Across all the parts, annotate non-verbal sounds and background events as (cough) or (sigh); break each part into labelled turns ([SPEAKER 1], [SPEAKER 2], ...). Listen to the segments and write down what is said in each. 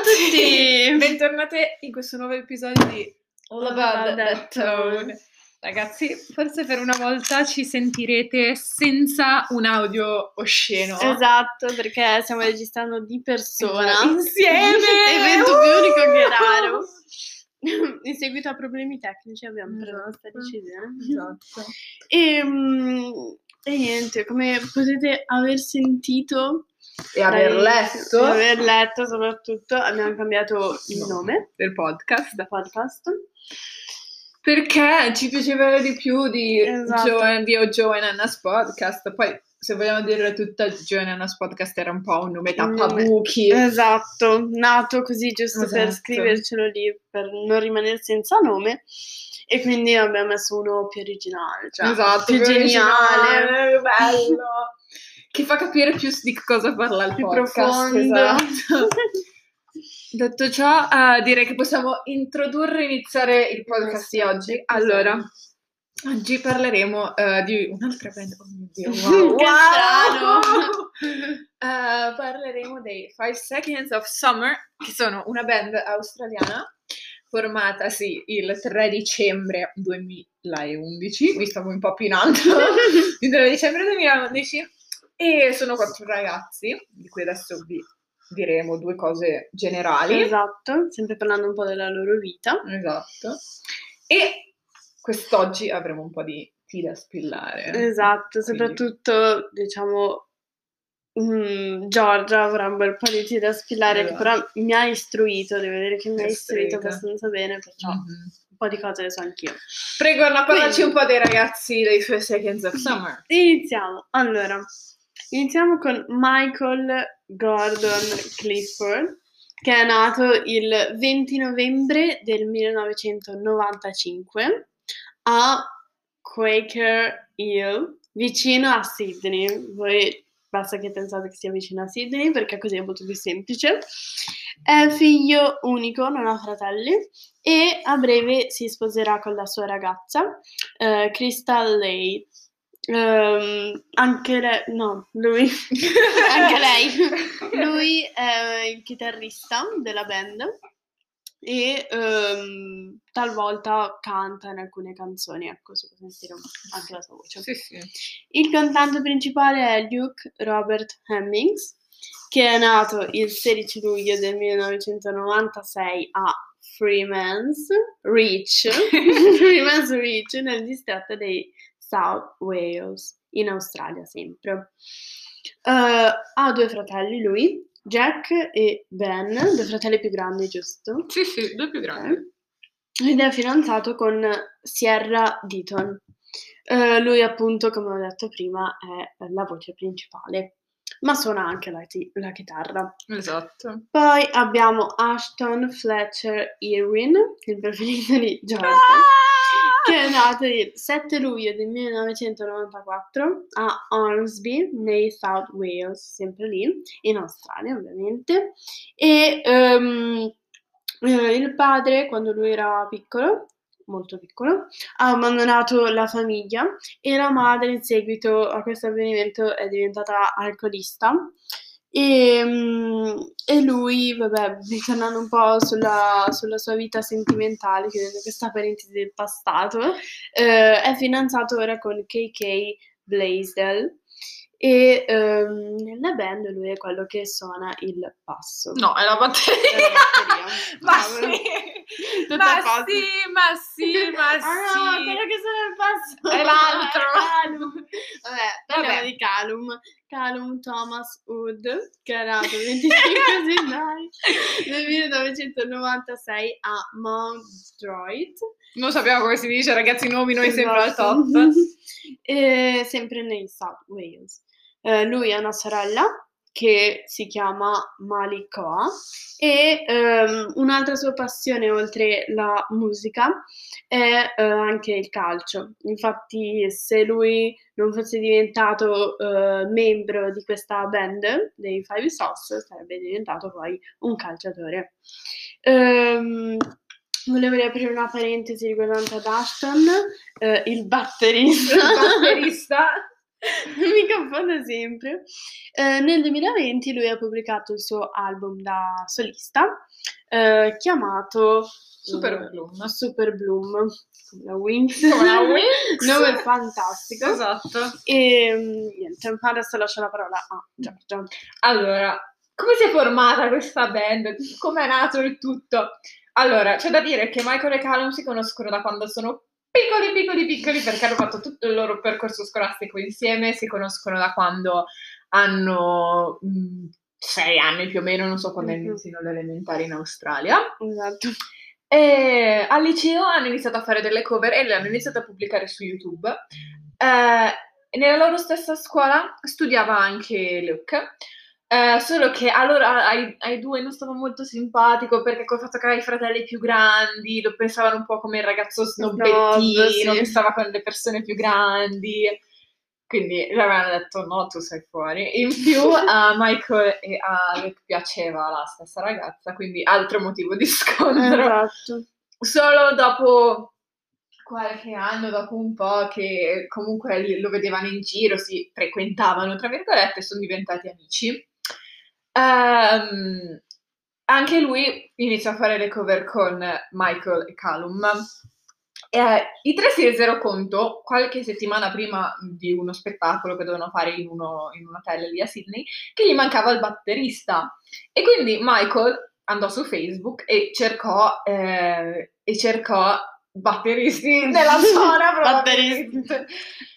[SPEAKER 1] a tutti! (laughs)
[SPEAKER 2] Bentornate in questo nuovo episodio di All About That Tone. Ragazzi, forse per una volta ci sentirete senza un audio osceno.
[SPEAKER 1] Esatto, perché stiamo registrando di persona.
[SPEAKER 2] Esatto, Insieme! (laughs)
[SPEAKER 1] Evento più unico che (laughs) raro. In seguito a problemi tecnici abbiamo preso questa
[SPEAKER 2] Esatto.
[SPEAKER 1] decisione.
[SPEAKER 2] Esatto.
[SPEAKER 1] E, mm, e niente, come potete aver sentito
[SPEAKER 2] E aver letto
[SPEAKER 1] e aver letto soprattutto, abbiamo cambiato il
[SPEAKER 2] No.
[SPEAKER 1] nome
[SPEAKER 2] del podcast
[SPEAKER 1] da podcast.
[SPEAKER 2] perché ci piaceva di più di
[SPEAKER 1] Esatto.
[SPEAKER 2] Joe, di Joe Anna's podcast. Poi, se vogliamo dire tutta, Joe Anna's podcast era un po' un nome
[SPEAKER 1] Un nome-
[SPEAKER 2] tappabuchi.
[SPEAKER 1] Esatto, nato così giusto per
[SPEAKER 2] Esatto.
[SPEAKER 1] scrivercelo lì, per non rimanere senza nome. E quindi abbiamo messo uuno più originale, cioè
[SPEAKER 2] esatto,
[SPEAKER 1] più geniale,
[SPEAKER 2] originale, bello. (laughs) Che fa capire più di cosa parla il
[SPEAKER 1] più
[SPEAKER 2] podcast.
[SPEAKER 1] profondo.
[SPEAKER 2] esatto. (laughs) Detto ciò, eh, direi che possiamo introdurre e iniziare il podcast di oggi. Allora, oggi parleremo eh, di un'altra band. Oh mio Dio, (laughs) wow! Wow!
[SPEAKER 1] strano! (laughs)
[SPEAKER 2] Eh, parleremo dei Five Seconds of Summer, che sono una band australiana formatasi il 3 dicembre 2011, vi stavo un po' più in alto, il 3 dicembre 2011, e sono quattro ragazzi, di cui adesso vi diremo due cose generali.
[SPEAKER 1] Esatto, sempre parlando un po' della loro vita.
[SPEAKER 2] Esatto. E quest'oggi avremo un po' di tea da spillare.
[SPEAKER 1] Esatto,
[SPEAKER 2] Quindi-
[SPEAKER 1] soprattutto diciamo mm, Giorgia avrà un bel po' di tiri da spillare, che
[SPEAKER 2] Esatto.
[SPEAKER 1] però mi ha istruito, devo vedere che mi ha istruito abbastanza bene, perciò
[SPEAKER 2] Mhm.
[SPEAKER 1] un po' di cose le so anch'io.
[SPEAKER 2] Prego, Anna, parlaci
[SPEAKER 1] Quindi-
[SPEAKER 2] un po' dei ragazzi dei Five Seconds of Summer.
[SPEAKER 1] Iniziamo. Allora, iniziamo con Michael Gordon Clifford, che è nato il 20 novembre del 1995 a Quaker Hill, vicino a Sydney. Voi basta che pensate che sia vicino a Sydney perché così è molto più semplice. È figlio unico, non ha fratelli e a breve si sposerà con la sua ragazza, eh, Crystal Lay. Ehm, anche lei, no, lui, (laughs) anche lei, (laughs) lui è il chitarrista della band e ehm, talvolta canta in alcune canzoni, ecco, si può sentire anche la sua voce.
[SPEAKER 2] Sì, sì.
[SPEAKER 1] Il cantante principale è Luke Robert Hemmings, che è nato il 16 luglio del 1996 a Freemans Reach, (laughs) Freemans Reach nel distretto dei South Wales, in Australia sempre. Eh, ha due fratelli lui, Jack e Ben, due fratelli più grandi, giusto?
[SPEAKER 2] Sì, sì, due più grandi.
[SPEAKER 1] Ed è fidanzato con Sierra Deaton. Eh, lui, appunto, come ho detto prima, è la voce principale, ma suona anche la, ti- la chitarra.
[SPEAKER 2] Esatto.
[SPEAKER 1] Poi abbiamo Ashton Fletcher Irwin, il preferito di Giorgia, che è nato il 7 luglio del 1994 a Hornsby, nei South Wales, sempre lì, in Australia ovviamente. E eh, il padre, quando lui era piccolo, molto piccolo, ha abbandonato la famiglia e la madre in seguito a questo avvenimento è diventata alcolista. E, mm, e lui, vabbè, ritornando un po' sulla, sulla sua vita sentimentale, chiudendo questa parentesi del passato, eh, è fidanzato ora con KK Blaisdell e ehm, nella band lui è quello che suona il basso.
[SPEAKER 2] No, è la batteria.
[SPEAKER 1] È la batteria. (laughs)
[SPEAKER 2] ma
[SPEAKER 1] Bravo.
[SPEAKER 2] sì, ma sì, ma sì, ma
[SPEAKER 1] Ah no,
[SPEAKER 2] sì.
[SPEAKER 1] quello che suona il basso
[SPEAKER 2] È l'altro. (laughs)
[SPEAKER 1] è Calum. Vabbè, parliamo
[SPEAKER 2] Vabbè.
[SPEAKER 1] di Calum. Calum Thomas Wood, che è nato il 25 (laughs) gennaio del 1996 a Mount Droid.
[SPEAKER 2] Non sappiamo come si dice, ragazzi, nuovi noi sempre al
[SPEAKER 1] Esatto.
[SPEAKER 2] top. (laughs)
[SPEAKER 1] E sempre nei South Wales. Eh, lui ha una sorella che si chiama Malikoa e ehm, un'altra sua passione oltre la musica è eh, anche il calcio. Infatti se lui non fosse diventato eh, membro di questa band dei Five Sauce sarebbe diventato poi un calciatore. Ehm, Volevo riaprire una parentesi riguardante ad Ashton, eh, il
[SPEAKER 2] Il
[SPEAKER 1] batterista.
[SPEAKER 2] batterista
[SPEAKER 1] Mi confondo sempre. Eh, nel 2020 lui ha pubblicato il suo album da solista eh, chiamato
[SPEAKER 2] Super
[SPEAKER 1] eh,
[SPEAKER 2] Bloom.
[SPEAKER 1] Super Bloom, come la Wings.
[SPEAKER 2] Come la (laughs) Wings.
[SPEAKER 1] Nome fantastico.
[SPEAKER 2] Esatto.
[SPEAKER 1] E mm, niente, adesso lascio la parola a Giorgia.
[SPEAKER 2] Allora, come si è formata questa band? Come è nato il tutto? Allora, c'è da dire che Michael e Callum si conoscono da quando sono piccoli, piccoli, piccoli, perché hanno fatto tutto il loro percorso scolastico insieme, si conoscono da quando hanno mh, sei anni più o meno, non so quando
[SPEAKER 1] Mhm.
[SPEAKER 2] iniziano le elementari in Australia.
[SPEAKER 1] Esatto.
[SPEAKER 2] E al liceo hanno iniziato a fare delle cover e le hanno iniziate a pubblicare su YouTube. Eh, nella loro stessa scuola studiava anche Luke. eh, solo che allora ai, ai due non stava molto simpatico perché col fatto che aveva i fratelli più grandi lo pensavano un po' come il ragazzo snobbettino
[SPEAKER 1] Snob, sì.
[SPEAKER 2] che stava con le persone più grandi. Quindi gli avevano detto no, tu sei fuori. In (laughs) più a Michael e a Luke piaceva la stessa ragazza, quindi altro motivo di scontro.
[SPEAKER 1] Esatto.
[SPEAKER 2] Solo dopo qualche anno, dopo un po' che comunque lo vedevano in giro, si frequentavano, tra virgolette, sono diventati amici. Ehm, anche lui iniziò a fare le cover con Michael e Callum. Eh, I tre si resero conto qualche settimana prima di uno spettacolo che dovevano fare in, uno- in un hotel lì a Sydney che gli mancava il batterista. E quindi Michael andò su Facebook e cercò, eh, e cercò batteristi (laughs) nella zona
[SPEAKER 1] Batteristi.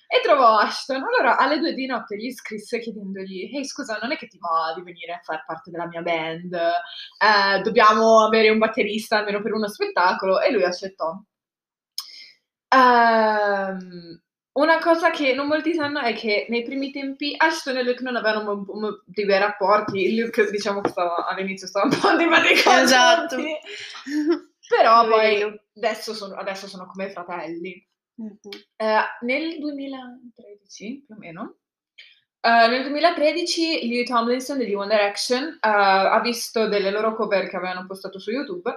[SPEAKER 2] E trovò Ashton. Allora alle due di notte gli scrisse chiedendogli: Ehi, scusa, non è che ti va di venire a far parte della mia band? Eh, dobbiamo avere un batterista almeno per uno spettacolo. E lui accettò. Ehm, una cosa che non molti sanno è che nei primi tempi Ashton e Luke non avevano mo- mo- dei bei rapporti. Luke, diciamo, che stava, all'inizio stava un po' antipatico.
[SPEAKER 1] Esatto.
[SPEAKER 2] Però poi adesso sono, adesso sono come fratelli.
[SPEAKER 1] Mhm.
[SPEAKER 2] Eh, nel 2013, più o meno, eh, nel 2013 Lee Tomlinson degli One Direction eh, ha visto delle loro cover che avevano postato su YouTube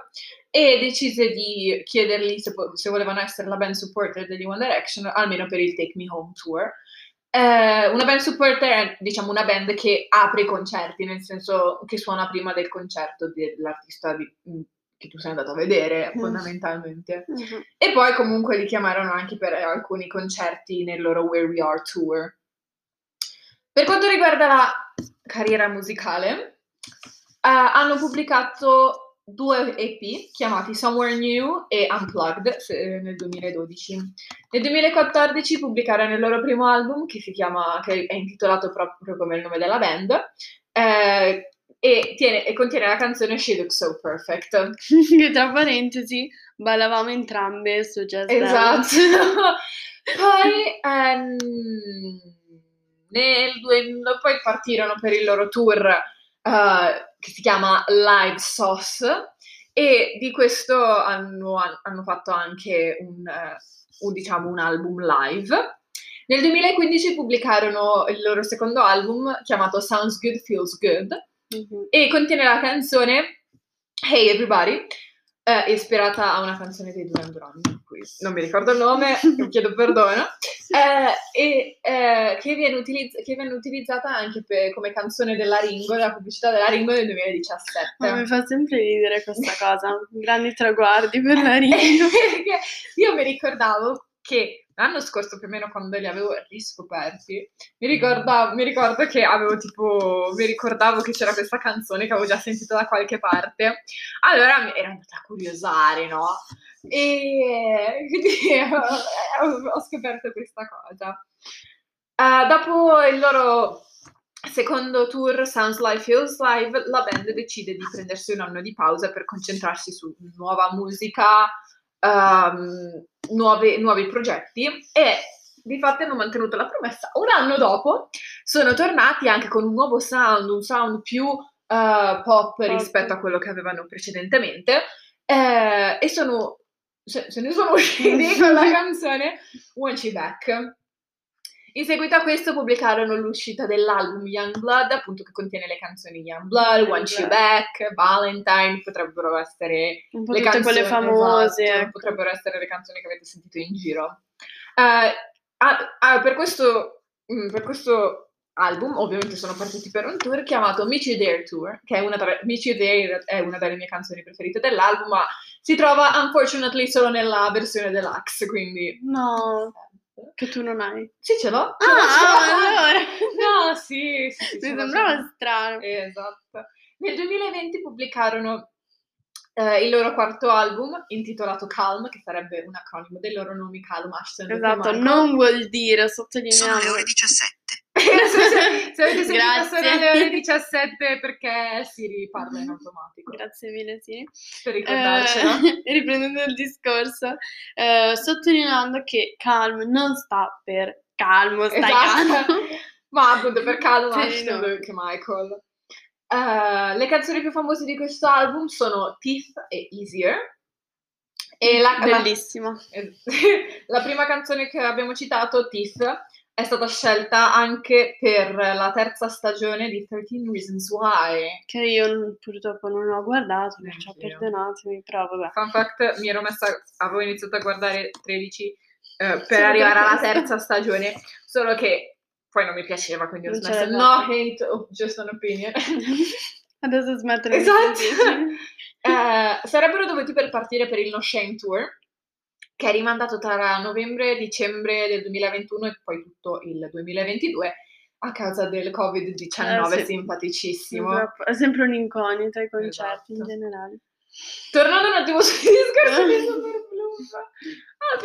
[SPEAKER 2] e decise di chiedergli se, po- se volevano essere la band supporter degli One Direction, almeno per il Take Me Home Tour. Eh, una band supporter è diciamo una band che apre i concerti, nel senso che suona prima del concerto dell'artista di- che tu sei andato a vedere,
[SPEAKER 1] Mm.
[SPEAKER 2] fondamentalmente.
[SPEAKER 1] Mhm.
[SPEAKER 2] E poi comunque li chiamarono anche per alcuni concerti nel loro Where We Are Tour. Per quanto riguarda la carriera musicale, eh, hanno pubblicato due EP chiamati Somewhere New e Unplugged se- nel 2012. Nel 2014 pubblicarono il loro primo album che si chiama, che è intitolato proprio come il nome della band, eh, e, tiene- e contiene la canzone She Looks So Perfect. (laughs)
[SPEAKER 1] che tra parentesi ballavamo entrambe su Jazz.
[SPEAKER 2] Esatto. (laughs) poi, ehm, nel due- poi partirono per il loro tour eh, che si chiama Live Sauce e di questo hanno, hanno fatto anche un, eh, un, diciamo, un album live. Nel 2015 pubblicarono il loro secondo album chiamato Sounds Good Feels Good
[SPEAKER 1] Mhm.
[SPEAKER 2] e contiene la canzone Hey Everybody, eh, ispirata a una canzone dei Duran Duran, non mi ricordo il nome, (laughs) mi chiedo perdono, eh, e eh, che, viene utilizz- che viene utilizzata anche per- come canzone della Ringo, della pubblicità della Ringo nel 2017.
[SPEAKER 1] Ma mi fa sempre ridere questa cosa. Grandi traguardi per la Ringo.
[SPEAKER 2] Perché (laughs) io mi ricordavo che l'anno scorso più o meno quando li avevo riscoperti, mi, ricorda- mi ricordo che avevo tipo, mi ricordavo che c'era questa canzone che avevo già sentito da qualche parte, allora mi ero andata a curiosare, no? E quindi (laughs) ho, ho scoperto questa cosa. Eh, dopo il loro secondo tour Sounds Like Feels Live, la band decide di prendersi un anno di pausa per concentrarsi su nuova musica, ehm, nuove- nuovi progetti e di fatto hanno mantenuto la promessa. Un anno dopo sono tornati anche con un nuovo sound, un sound più eh, pop rispetto a quello che avevano precedentemente eh, e sono, se, se ne sono usciti (laughs) con la canzone Want You Back. In seguito a questo pubblicarono l'uscita dell'album Young Blood, appunto che contiene le canzoni Young Blood, Want You Back, Valentine, potrebbero essere
[SPEAKER 1] Un po'
[SPEAKER 2] le canzoni
[SPEAKER 1] quelle famose.
[SPEAKER 2] esatto,
[SPEAKER 1] ecco.
[SPEAKER 2] potrebbero essere le canzoni che avete sentito in giro. Eh, ah, ah, per questo mm, per questo album, ovviamente sono partiti per un tour chiamato Meet You There Tour, che è una, tra, è una delle mie canzoni preferite dell'album, ma si trova unfortunately solo nella versione deluxe, quindi...
[SPEAKER 1] No, che tu non hai.
[SPEAKER 2] Sì, ce l'ho. Ce
[SPEAKER 1] Ah,
[SPEAKER 2] l'ho, ce l'ho.
[SPEAKER 1] allora.
[SPEAKER 2] No, sì, sì, sì,
[SPEAKER 1] Mi sembrava strano.
[SPEAKER 2] Esatto. Nel 2020 pubblicarono eh, il loro quarto album intitolato Calm, che sarebbe un acronimo dei loro nomi Calm, Ashton
[SPEAKER 1] Esatto, non vuol dire,
[SPEAKER 3] Sono
[SPEAKER 1] sottolineiamo.
[SPEAKER 3] le ore 17.
[SPEAKER 2] Se, se- avete sentito
[SPEAKER 1] Grazie.
[SPEAKER 2] sono le ore 17 perché Siri parla in automatico.
[SPEAKER 1] Grazie mille, sì.
[SPEAKER 2] Per ricordarcela.
[SPEAKER 1] Eh, (laughs) riprendendo il discorso, eh, sottolineando che Calm non sta per calmo, stai
[SPEAKER 2] Esatto.
[SPEAKER 1] calmo. (laughs)
[SPEAKER 2] Ma appunto per Calm,
[SPEAKER 1] Per i
[SPEAKER 2] Ashton
[SPEAKER 1] nomi.
[SPEAKER 2] e Michael. Eh, le canzoni più famose di questo album sono Teeth e Easier. E la, la-
[SPEAKER 1] Bellissima. (laughs)
[SPEAKER 2] Eh, La prima canzone che abbiamo citato, Teeth, è stata scelta anche per la terza stagione di 13 Reasons Why.
[SPEAKER 1] Che io purtroppo non ho guardato, perciò perdonatemi, però vabbè.
[SPEAKER 2] Fun fact, mi ero messa, avevo iniziato a guardare 13 eh, per
[SPEAKER 1] Solo
[SPEAKER 2] arrivare alla terza stagione, solo che poi non mi piaceva, quindi ho
[SPEAKER 1] Non
[SPEAKER 2] smesso. No hate, oh, just an opinion. (laughs)
[SPEAKER 1] Adesso smettere
[SPEAKER 2] Esatto. Eh, sarebbero dovuti per partire per il No Shame Tour, che è rimandato tra novembre e dicembre del 2021 e poi tutto il 2022 a causa del Covid-19
[SPEAKER 1] Eh, sì.
[SPEAKER 2] simpaticissimo.
[SPEAKER 1] Purtroppo È sempre un'inconita i concerti in
[SPEAKER 2] Esatto.
[SPEAKER 1] generale.
[SPEAKER 2] Tornando un attimo sul discorso di Super (laughs) Bloom, ah,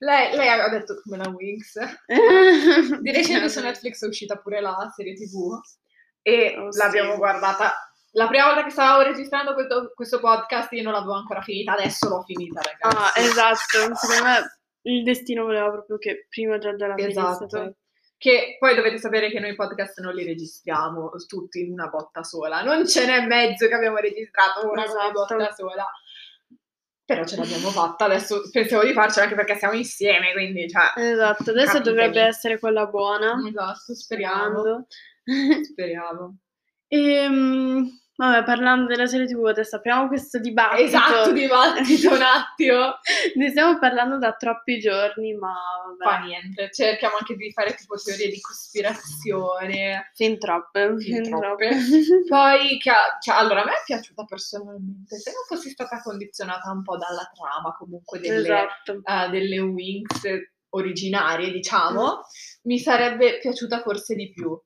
[SPEAKER 2] lei, lei ha detto come la Wings. (laughs) Di recente su Netflix è uscita pure la serie TV e
[SPEAKER 1] Oh, sì.
[SPEAKER 2] l'abbiamo guardata. La prima volta che stavo registrando questo, questo podcast io non l'avevo ancora finita, adesso l'ho finita,
[SPEAKER 1] Ah,
[SPEAKER 2] ragazzi.
[SPEAKER 1] esatto, secondo me il destino voleva proprio che prima Giorgia la finisse
[SPEAKER 2] Esatto.
[SPEAKER 1] tu.
[SPEAKER 2] Che poi dovete sapere che noi podcast non li registriamo tutti in una botta sola. Non ce n'è mezzo che abbiamo registrato una
[SPEAKER 1] Esatto.
[SPEAKER 2] botta sola. Però ce l'abbiamo fatta, adesso pensiamo di farcela anche perché siamo insieme, quindi cioè...
[SPEAKER 1] Esatto, adesso
[SPEAKER 2] Capitemi.
[SPEAKER 1] dovrebbe essere quella buona.
[SPEAKER 2] Esatto, speriamo.
[SPEAKER 1] Sperando.
[SPEAKER 2] Speriamo. (laughs)
[SPEAKER 1] Ehm, vabbè, parlando della serie TV, adesso apriamo questo dibattito.
[SPEAKER 2] Esatto, dibattito un attimo. (laughs)
[SPEAKER 1] Ne stiamo parlando da troppi giorni, ma
[SPEAKER 2] Fa
[SPEAKER 1] vabbè,
[SPEAKER 2] niente, cerchiamo anche di fare tipo teorie di cospirazione.
[SPEAKER 1] fin troppe,
[SPEAKER 2] Fin
[SPEAKER 1] fin
[SPEAKER 2] troppe.
[SPEAKER 1] troppe. (laughs)
[SPEAKER 2] Poi, (laughs) che ha- cioè, allora, a me è piaciuta personalmente, se non fossi stata condizionata un po' dalla trama comunque delle,
[SPEAKER 1] Esatto.
[SPEAKER 2] eh, delle Wings originarie, diciamo, mi sarebbe piaciuta forse di più.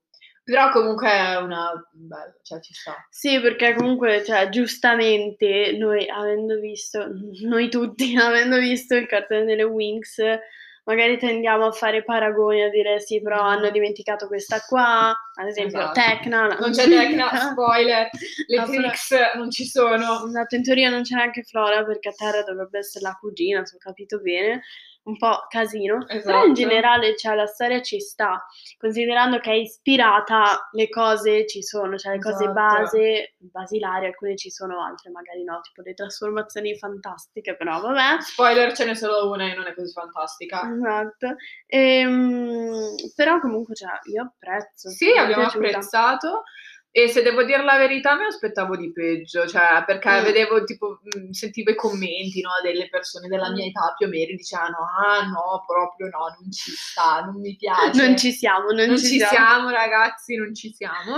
[SPEAKER 2] Però comunque è una bella, cioè ci sta.
[SPEAKER 1] Sì, perché comunque, cioè, giustamente, noi avendo visto, noi tutti (laughs) avendo visto il cartone delle Wings, magari tendiamo a fare paragoni, a dire sì, però hanno dimenticato questa qua, ad esempio
[SPEAKER 2] Esatto.
[SPEAKER 1] Tecna. la-
[SPEAKER 2] Non c'è Tecna, (laughs) spoiler, le
[SPEAKER 1] No,
[SPEAKER 2] Trix non ci sono.
[SPEAKER 1] Esatto, in teoria non c'è neanche Flora perché Terra dovrebbe essere la cugina, se ho capito bene, un po' casino, però
[SPEAKER 2] Esatto.
[SPEAKER 1] in generale cioè, la storia ci sta, considerando che è ispirata, le cose ci sono, cioè le cose
[SPEAKER 2] Esatto.
[SPEAKER 1] base, basilari, alcune ci sono, altre magari no, tipo le trasformazioni fantastiche, però vabbè.
[SPEAKER 2] Spoiler, ce n'è solo una e non è così fantastica.
[SPEAKER 1] Esatto, Ehm, però comunque cioè, io apprezzo.
[SPEAKER 2] Sì, abbiamo
[SPEAKER 1] piaciuta.
[SPEAKER 2] apprezzato. E se devo dire la verità, mi aspettavo di peggio, cioè perché
[SPEAKER 1] Mm.
[SPEAKER 2] vedevo tipo, mh, sentivo i commenti no, delle persone della
[SPEAKER 1] Mm.
[SPEAKER 2] mia età più o meno, dicevano: Ah, no, proprio no, non ci sta, non mi piace.
[SPEAKER 1] Non ci siamo, non,
[SPEAKER 2] Non
[SPEAKER 1] ci,
[SPEAKER 2] ci
[SPEAKER 1] siamo.
[SPEAKER 2] siamo, ragazzi, non ci siamo.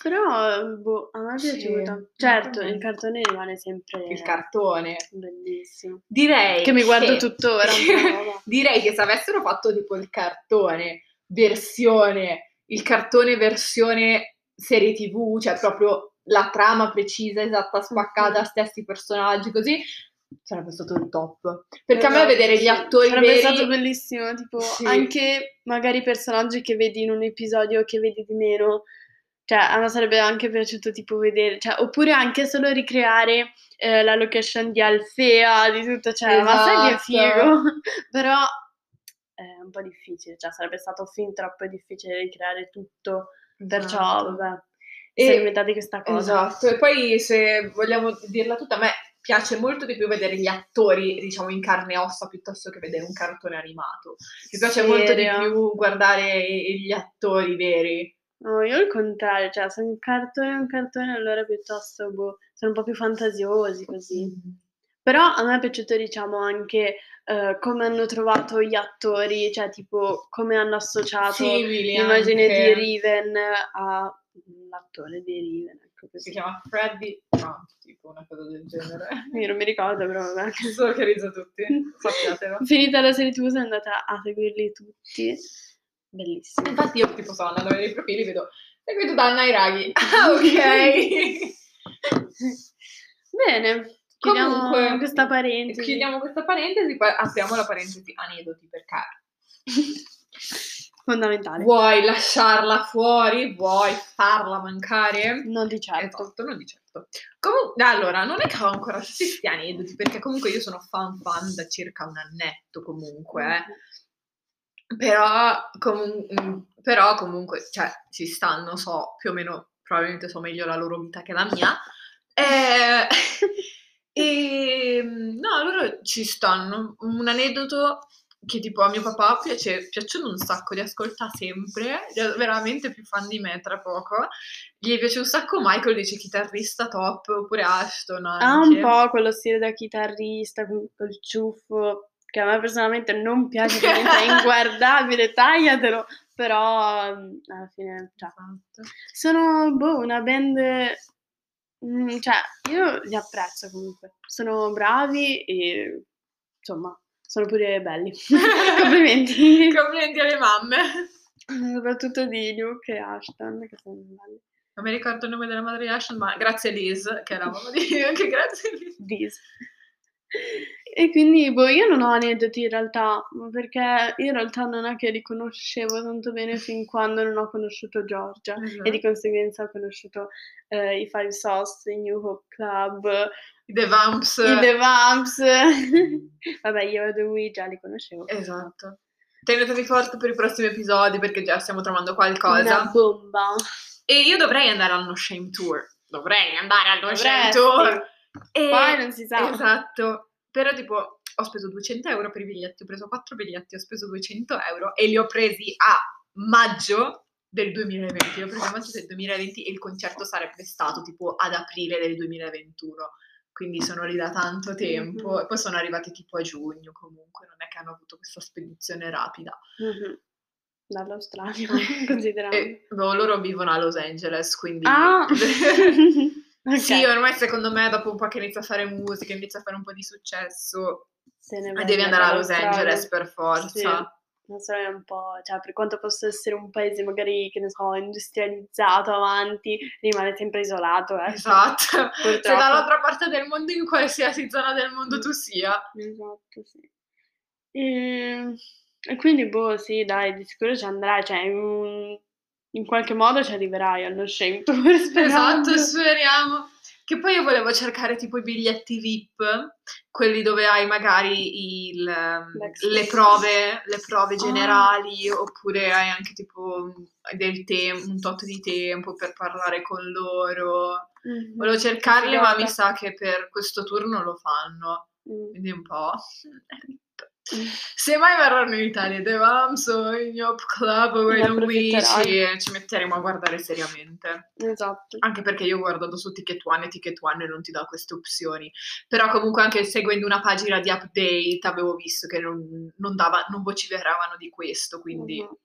[SPEAKER 1] Però, boh, a me è
[SPEAKER 2] Sì,
[SPEAKER 1] piaciuta. Certo,
[SPEAKER 2] a me.
[SPEAKER 1] il cartone rimane sempre
[SPEAKER 2] Il cartone.
[SPEAKER 1] bellissimo.
[SPEAKER 2] Direi
[SPEAKER 1] Che mi guardo
[SPEAKER 2] che-
[SPEAKER 1] tuttora. (laughs)
[SPEAKER 2] Direi che se avessero fatto tipo il cartone versione, il cartone versione serie TV, cioè proprio la trama precisa, esatta, spaccata,
[SPEAKER 1] Mhm.
[SPEAKER 2] stessi personaggi, così sarebbe stato il top. Perché a me
[SPEAKER 1] Esatto,
[SPEAKER 2] vedere gli attori
[SPEAKER 1] Sarebbe
[SPEAKER 2] veri
[SPEAKER 1] stato bellissimo, tipo
[SPEAKER 2] Sì.
[SPEAKER 1] anche magari personaggi che vedi in un episodio che vedi di meno. Cioè, a me sarebbe anche piaciuto tipo vedere, cioè, oppure anche solo ricreare eh, la location di Alfea, di tutto, cioè, ma sai che
[SPEAKER 2] Esatto.
[SPEAKER 1] figo? (laughs) Però è un po' difficile, cioè sarebbe stato fin troppo difficile ricreare tutto, perciò
[SPEAKER 2] Esatto.
[SPEAKER 1] vabbè,
[SPEAKER 2] E-
[SPEAKER 1] si è inventati questa cosa.
[SPEAKER 2] Esatto, e poi se vogliamo dirla tutta, a me piace molto di più vedere gli attori, diciamo, in carne e ossa piuttosto che vedere un cartone animato. Mi piace molto di
[SPEAKER 1] Serio?
[SPEAKER 2] più guardare gli attori veri.
[SPEAKER 1] No, io il contrario, cioè se un cartone è un cartone allora piuttosto boh, sono un po' più fantasiosi così. Però a me è piaciuto diciamo anche eh, come hanno trovato gli attori, cioè tipo come hanno associato l'immagine
[SPEAKER 2] anche.
[SPEAKER 1] di Riven all'attore di Riven. Ecco
[SPEAKER 2] Si chiama Freddy Trump, tipo una cosa del genere. (laughs)
[SPEAKER 1] Io non mi ricordo, però vabbè. (laughs)
[SPEAKER 2] Solo che rizzo tutti, (laughs) sappiatelo.
[SPEAKER 1] Finita la serie TV sono andata a seguirli tutti. Bellissimo.
[SPEAKER 2] Infatti io tipo sto andando a vedere i profili vedo seguito da Anna Iraghi. Ah, ok.
[SPEAKER 1] Bene, chiudiamo
[SPEAKER 2] Comunque,
[SPEAKER 1] questa parentesi.
[SPEAKER 2] Chiudiamo questa parentesi, poi apriamo la parentesi aneddoti perché (laughs)
[SPEAKER 1] Fondamentale.
[SPEAKER 2] vuoi lasciarla fuori, vuoi farla mancare?
[SPEAKER 1] Non di certo.
[SPEAKER 2] Esatto, non di certo. Comunque, allora, non è che ho ancora tutti questi aneddoti, perché comunque io sono fan fan da circa un annetto comunque, eh. però, comu- mm, però comunque, cioè, ci stanno, so, più o meno, probabilmente so meglio la loro vita che la mia. Eh, (laughs) e no, loro ci stanno. Un aneddoto che tipo a mio papà piace, piacciono un sacco, li ascolta sempre, è veramente più fan di me tra poco. Gli piace un sacco Michael, dice chitarrista top, oppure Ashton anche.
[SPEAKER 1] Ha un po' quello stile da chitarrista, con col ciuffo, che a me personalmente non piace, diventa (laughs) inguardabile, tagliatelo, però alla fine, cioè,
[SPEAKER 2] Esatto.
[SPEAKER 1] sono, boh, una band, mm, cioè, io li apprezzo comunque, sono bravi e, insomma, sono pure belli. (laughs) Complimenti.
[SPEAKER 2] Complimenti alle mamme.
[SPEAKER 1] Soprattutto di Luke e Ashton, che sono belli.
[SPEAKER 2] Non mi ricordo il nome della madre di Ashton, ma grazie Liz, che la mamma di... (laughs) anche grazie Liz.
[SPEAKER 1] This. E quindi, boh, io non ho aneddoti in realtà, perché in realtà non è che li conoscevo tanto bene fin quando non ho conosciuto Giorgia e di conseguenza ho conosciuto eh, i Five Sauce, i New Hope Club,
[SPEAKER 2] I The Vamps.
[SPEAKER 1] i The Vamps. (laughs) Vabbè, io e lui già li conoscevo.
[SPEAKER 2] Esatto. Tenetevi forte per i prossimi episodi perché già stiamo trovando qualcosa.
[SPEAKER 1] Una bomba.
[SPEAKER 2] E io dovrei andare al No Shame Tour. Dovrei andare al No Shame
[SPEAKER 1] Dovresti.
[SPEAKER 2] Tour. E...
[SPEAKER 1] Poi non si sa.
[SPEAKER 2] Esatto. Però tipo ho speso 200 euro per i biglietti, ho preso 4 biglietti, ho speso 200 euro e li ho presi a maggio del 2020. Li ho presi a maggio del 2020 e il concerto sarebbe stato tipo ad aprile del 2021. Quindi sono lì da tanto tempo
[SPEAKER 1] Mhm.
[SPEAKER 2] e poi sono arrivati tipo a giugno comunque, non è che hanno avuto questa spedizione rapida.
[SPEAKER 1] Mhm. Dall'Australia, (laughs) (laughs) considerando.
[SPEAKER 2] E boh, loro vivono a Los Angeles, quindi...
[SPEAKER 1] Ah! (laughs) Ok.
[SPEAKER 2] Sì, ormai secondo me dopo un po' che inizia a fare musica, inizia a fare un po' di successo,
[SPEAKER 1] Se ne
[SPEAKER 2] devi andare a Los. Angeles per forza.
[SPEAKER 1] Sì. L'Australia è un po', cioè per quanto possa essere un paese magari, che ne so, industrializzato, avanti, rimane sempre isolato, eh.
[SPEAKER 2] Esatto. Se (laughs)
[SPEAKER 1] Purtroppo.
[SPEAKER 2] dall'altra parte del mondo, in qualsiasi zona del mondo tu sia.
[SPEAKER 1] Esatto, sì. E, e quindi, boh, sì, dai, di sicuro ci andrai, cioè, in, in qualche modo ci arriverai allo Shame Tour, sperando.
[SPEAKER 2] Esatto, speriamo. Che poi io volevo cercare tipo i biglietti VIP, quelli dove hai magari il, le prove, le prove
[SPEAKER 1] Ah.
[SPEAKER 2] generali, oppure hai anche tipo del tempo, un tot di tempo per parlare con loro.
[SPEAKER 1] Mhm.
[SPEAKER 2] Volevo cercarli, ma mi sa che per questo tour non lo fanno.
[SPEAKER 1] Mm.
[SPEAKER 2] Quindi un po'. Se mai verranno in Italia The Vamps o in Hop Club o in Luigi, ci metteremo a guardare seriamente.
[SPEAKER 1] Esatto.
[SPEAKER 2] Anche perché io ho guardato su Ticket One e Ticket One non ti dà queste opzioni. Però comunque anche seguendo una pagina di update avevo visto che non, non, dava, non vociferavano di questo, quindi
[SPEAKER 1] Mhm.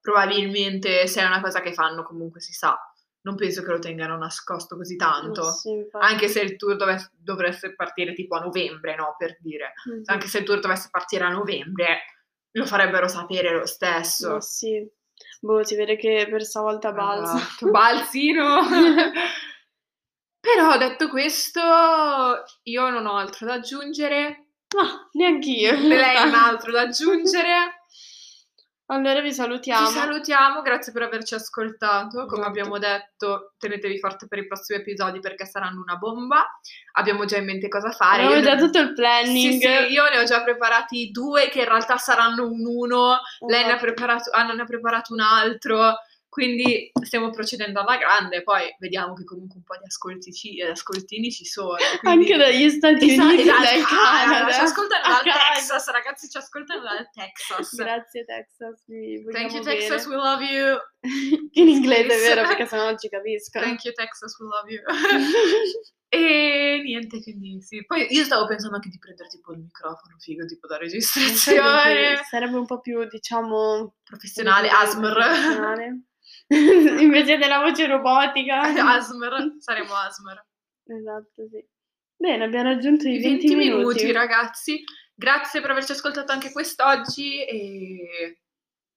[SPEAKER 2] probabilmente se è una cosa che fanno comunque si sa. Non penso che lo tengano nascosto così tanto.
[SPEAKER 1] Ma sì.
[SPEAKER 2] Anche se il tour dovesse, dovesse partire tipo a novembre, no? Per dire.
[SPEAKER 1] Mhm.
[SPEAKER 2] Anche se il tour dovesse partire a novembre, lo farebbero sapere lo stesso.
[SPEAKER 1] Ma sì. Boh, si vede che per stavolta balza.
[SPEAKER 2] Esatto, balzino. (laughs) Però detto questo, io non ho altro da aggiungere.
[SPEAKER 1] Ma neanch'io. in
[SPEAKER 2] Lei
[SPEAKER 1] realtà.
[SPEAKER 2] non ha (laughs) altro da aggiungere.
[SPEAKER 1] Allora vi salutiamo.
[SPEAKER 2] Ci salutiamo, grazie per averci ascoltato. Come
[SPEAKER 1] Esatto.
[SPEAKER 2] abbiamo detto, tenetevi forte per i prossimi episodi perché saranno una bomba. Abbiamo già in mente cosa fare.
[SPEAKER 1] Abbiamo
[SPEAKER 2] Io
[SPEAKER 1] già
[SPEAKER 2] ne-
[SPEAKER 1] tutto il
[SPEAKER 2] Sì,
[SPEAKER 1] planning.
[SPEAKER 2] sì, io ne ho già preparati due che in realtà saranno un uno. Lei ne ha
[SPEAKER 1] Esatto.
[SPEAKER 2] preparato, Anna ne ha preparato un altro. Quindi stiamo procedendo alla grande. Poi vediamo che comunque un po' di ascoltici, eh, ascoltini ci sono. quindi- (laughs)
[SPEAKER 1] Anche dagli Stati
[SPEAKER 2] Esatto,
[SPEAKER 1] Uniti,
[SPEAKER 2] esatto,
[SPEAKER 1] dal Canada.
[SPEAKER 2] Ci ascoltano dal. Texas, ragazzi, ci ascoltano dal Texas.
[SPEAKER 1] Grazie Texas, vi
[SPEAKER 2] Thank you,
[SPEAKER 1] bene.
[SPEAKER 2] Texas, we love you. (laughs)
[SPEAKER 1] In inglese,
[SPEAKER 2] Yes.
[SPEAKER 1] vero? Perché sennò non ci capiscono.
[SPEAKER 2] Thank you, Texas, we love you. (laughs) E niente, quindi sì. Poi io stavo pensando anche di prendere tipo il microfono figo, tipo da registrazione
[SPEAKER 1] Sarebbe un po' più, diciamo,
[SPEAKER 2] professionale, ASMR.
[SPEAKER 1] professionale. (laughs) invece della voce robotica.
[SPEAKER 2] Eh, Asmer, saremo Asmer.
[SPEAKER 1] Esatto, sì. Bene, abbiamo raggiunto i 20,
[SPEAKER 2] 20 minuti.
[SPEAKER 1] minuti,
[SPEAKER 2] ragazzi. Grazie per averci ascoltato anche quest'oggi e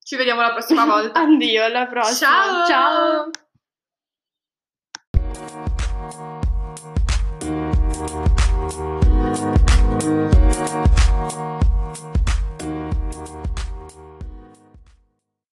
[SPEAKER 2] ci vediamo la prossima (laughs) volta.
[SPEAKER 1] Addio, alla prossima. Ciao.
[SPEAKER 2] Ciao.
[SPEAKER 1] Ciao.